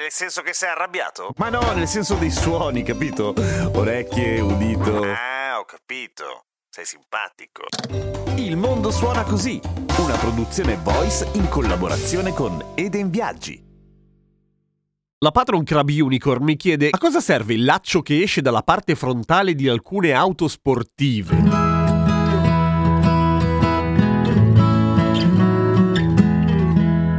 Nel senso che sei arrabbiato? Ma no, nel senso dei suoni, capito? Orecchie, udito. Ah, ho capito. Sei simpatico. Il mondo suona così, una produzione voice in collaborazione con Eden Viaggi. La Patron Crab Unicorn mi chiede a cosa serve il laccio che esce dalla parte frontale di alcune auto sportive.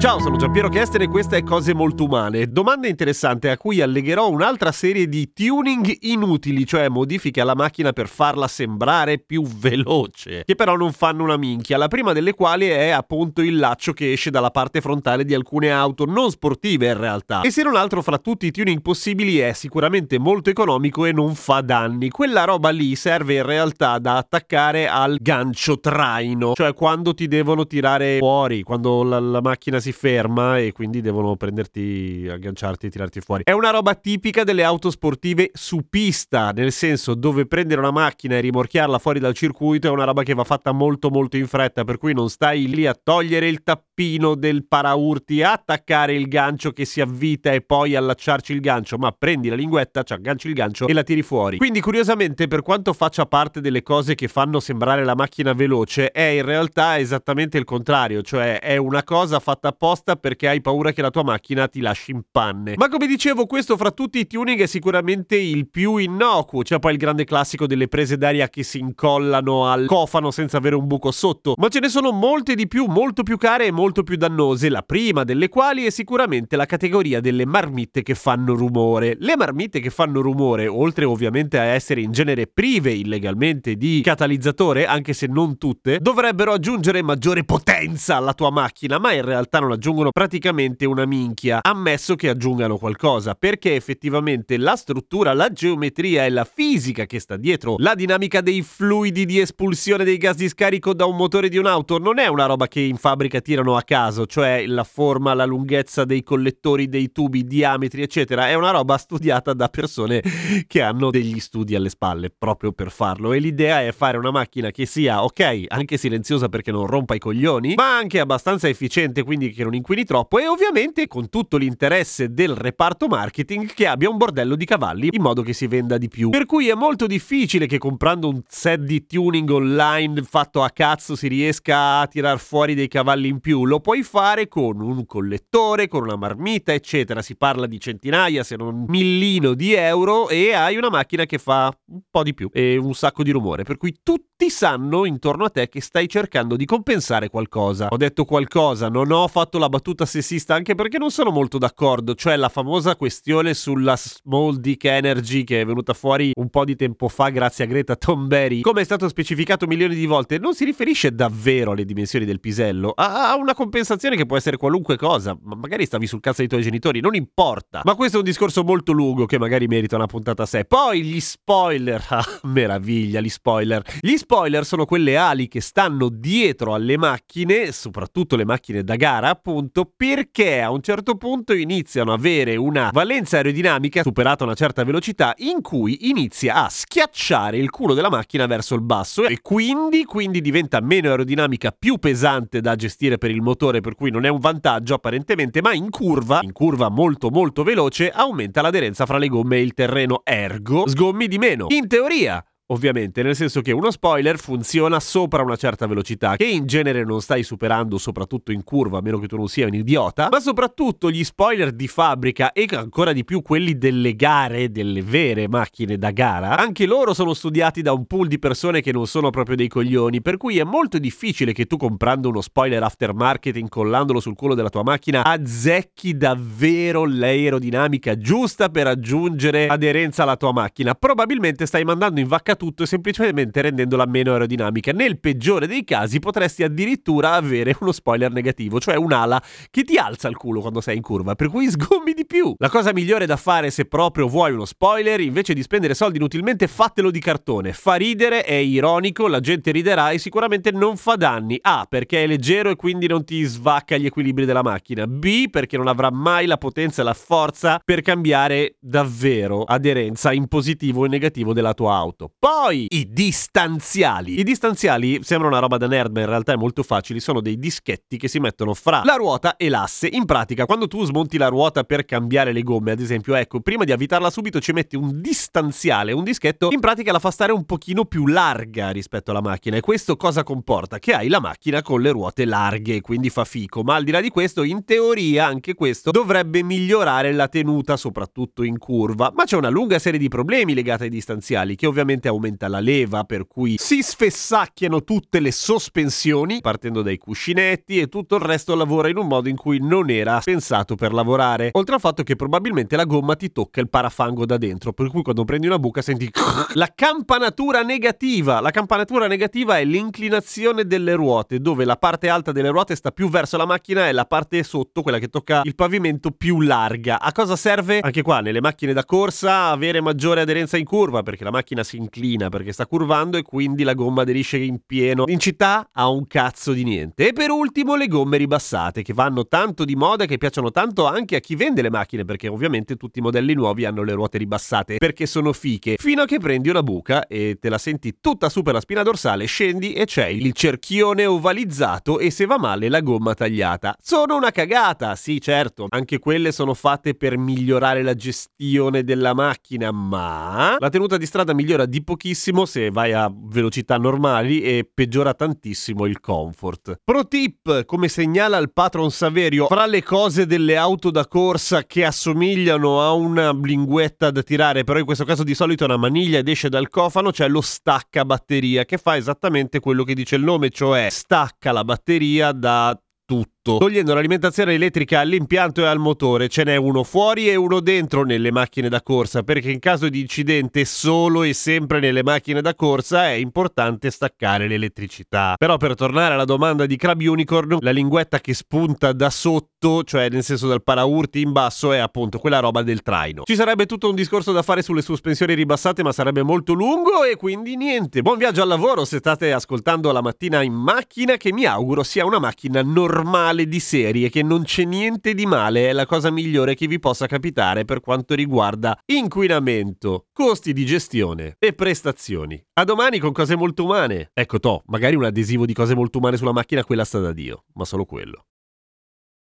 Ciao, sono Giampiero Chester e questa è Cose Molto Umane. Domanda interessante a cui allegherò un'altra serie di tuning inutili, cioè modifiche alla macchina per farla sembrare più veloce, che però non fanno una minchia. La prima delle quali è appunto il laccio che esce dalla parte frontale di alcune auto non sportive in realtà. E se non altro fra tutti i tuning possibili è sicuramente molto economico e non fa danni. Quella roba lì serve in realtà da attaccare al gancio traino, cioè quando ti devono tirare fuori, quando la, la macchina si ferma e quindi devono prenderti, agganciarti e tirarti fuori. È una roba tipica delle auto sportive su pista, nel senso dove prendere una macchina e rimorchiarla fuori dal circuito è una roba che va fatta molto molto in fretta, per cui non stai lì a togliere il tappino del paraurti, a attaccare il gancio che si avvita e poi allacciarci il gancio, ma prendi la linguetta, ci agganci il gancio e la tiri fuori. Quindi curiosamente per quanto faccia parte delle cose che fanno sembrare la macchina veloce, è in realtà esattamente il contrario, cioè è una cosa fatta apposta perché hai paura che la tua macchina ti lasci in panne. Ma come dicevo, questo fra tutti i tuning è sicuramente il più innocuo. C'è poi il grande classico delle prese d'aria che si incollano al cofano senza avere un buco sotto. Ma ce ne sono molte di più, molto più care e molto più dannose. La prima delle quali è sicuramente la categoria delle marmitte che fanno rumore. Le marmitte che fanno rumore, oltre ovviamente a essere in genere prive illegalmente di catalizzatore, anche se non tutte, dovrebbero aggiungere maggiore potenza alla tua macchina, ma in realtà non aggiungono praticamente una minchia, ammesso che aggiungano qualcosa, perché effettivamente la struttura, la geometria e la fisica che sta dietro la dinamica dei fluidi di espulsione dei gas di scarico da un motore di un'auto non è una roba che in fabbrica tirano a caso, cioè la forma, la lunghezza dei collettori, dei tubi, i diametri, eccetera, è una roba studiata da persone che hanno degli studi alle spalle proprio per farlo. E l'idea è fare una macchina che sia ok, anche silenziosa perché non rompa i coglioni, ma anche abbastanza efficiente, quindi che non inquini troppo e ovviamente con tutto l'interesse del reparto marketing che abbia un bordello di cavalli in modo che si venda di più. Per cui è molto difficile che comprando un set di tuning online fatto a cazzo si riesca a tirar fuori dei cavalli in più. Lo puoi fare con un collettore, con una marmita, eccetera. Si parla di centinaia, se non millino di euro e hai una macchina che fa un po' di più e un sacco di rumore. Per cui tutti sanno intorno a te che stai cercando di compensare qualcosa. Ho detto qualcosa, non ho fatto la battuta sessista anche perché non sono molto d'accordo, cioè la famosa questione sulla small dick energy che è venuta fuori un po' di tempo fa grazie a Greta Thunberg, come è stato specificato milioni di volte, non si riferisce davvero alle dimensioni del pisello, ha una compensazione che può essere qualunque cosa, ma magari stavi sul cazzo dei tuoi genitori, non importa. Ma questo è un discorso molto lungo che magari merita una puntata a sé. Poi gli spoiler, ah, meraviglia, gli spoiler. Gli spoiler sono quelle ali che stanno dietro alle macchine, soprattutto le macchine da gara, appunto perché a un certo punto iniziano ad avere una valenza aerodinamica superata a una certa velocità in cui inizia a schiacciare il culo della macchina verso il basso e quindi, quindi diventa meno aerodinamica, più pesante da gestire per il motore per cui non è un vantaggio apparentemente ma in curva, in curva molto molto veloce aumenta l'aderenza fra le gomme e il terreno ergo sgommi di meno. In teoria ovviamente, nel senso che uno spoiler funziona sopra una certa velocità, che in genere non stai superando, soprattutto in curva, a meno che tu non sia un idiota, ma soprattutto gli spoiler di fabbrica e ancora di più quelli delle gare, delle vere macchine da gara, anche loro sono studiati da un pool di persone che non sono proprio dei coglioni, per cui è molto difficile che tu comprando uno spoiler aftermarket, incollandolo sul culo della tua macchina, azzecchi davvero l'aerodinamica giusta per aggiungere aderenza alla tua macchina. Probabilmente stai mandando in vacca tutto semplicemente rendendola meno aerodinamica. Nel peggiore dei casi potresti addirittura avere uno spoiler negativo, cioè un'ala che ti alza il culo quando sei in curva, per cui sgommi di più. La cosa migliore da fare se proprio vuoi uno spoiler, invece di spendere soldi inutilmente, fatelo di cartone. Fa ridere, è ironico, la gente riderà e sicuramente non fa danni. A, perché è leggero e quindi non ti svacca gli equilibri della macchina. B, perché non avrà mai la potenza e la forza per cambiare davvero aderenza in positivo e negativo della tua auto. Poi i distanziali. I distanziali sembrano una roba da nerd, ma in realtà è molto facile. Sono dei dischetti che si mettono fra la ruota e l'asse. In pratica, quando tu smonti la ruota per cambiare le gomme, ad esempio, ecco, prima di avvitarla subito ci metti un distanziale, un dischetto, in pratica la fa stare un pochino più larga rispetto alla macchina. E questo cosa comporta? Che hai la macchina con le ruote larghe, quindi fa fico. Ma al di là di questo, in teoria, anche questo dovrebbe migliorare la tenuta, soprattutto in curva. Ma c'è una lunga serie di problemi legati ai distanziali, che ovviamente aumenta la leva, per cui si sfessacchiano tutte le sospensioni, partendo dai cuscinetti, e tutto il resto lavora in un modo in cui non era pensato per lavorare. Oltre al fatto che probabilmente la gomma ti tocca il parafango da dentro, per cui quando prendi una buca senti la campanatura negativa. La campanatura negativa è l'inclinazione delle ruote, dove la parte alta delle ruote sta più verso la macchina e la parte sotto, quella che tocca il pavimento, più larga. A cosa serve? Anche qua, nelle macchine da corsa, avere maggiore aderenza in curva, perché la macchina si inclina, perché sta curvando e quindi la gomma aderisce in pieno. In città ha un cazzo di niente. E per ultimo le gomme ribassate, che vanno tanto di moda, che piacciono tanto anche a chi vende le macchine, perché ovviamente tutti i modelli nuovi hanno le ruote ribassate, perché sono fiche. Fino a che prendi una buca e te la senti tutta su per la spina dorsale, scendi e c'è il cerchione ovalizzato e se va male la gomma tagliata. Sono una cagata, sì certo, anche quelle sono fatte per migliorare la gestione della macchina, ma la tenuta di strada migliora di pochissimo se vai a velocità normali e peggiora tantissimo il comfort. Pro tip, come segnala il patron Saverio, fra le cose delle auto da corsa che assomigliano a una linguetta da tirare, però in questo caso di solito è una maniglia ed esce dal cofano, c'è lo stacca batteria che fa esattamente quello che dice il nome, cioè stacca la batteria da tutto. Togliendo l'alimentazione elettrica all'impianto e al motore, ce n'è uno fuori e uno dentro nelle macchine da corsa, perché in caso di incidente solo e sempre nelle macchine da corsa è importante staccare l'elettricità. Però per tornare alla domanda di Crab Unicorn, la linguetta che spunta da sotto, cioè nel senso dal paraurti in basso, è appunto quella roba del traino. Ci sarebbe tutto un discorso da fare sulle sospensioni ribassate, ma sarebbe molto lungo e quindi niente. Buon viaggio al lavoro se state ascoltando la mattina in macchina, che mi auguro sia una macchina normale di serie, che non c'è niente di male, è la cosa migliore che vi possa capitare per quanto riguarda inquinamento, costi di gestione e prestazioni. A domani con cose molto umane. Ecco, to, magari un adesivo di cose molto umane sulla macchina, quella sta da Dio, ma solo quello.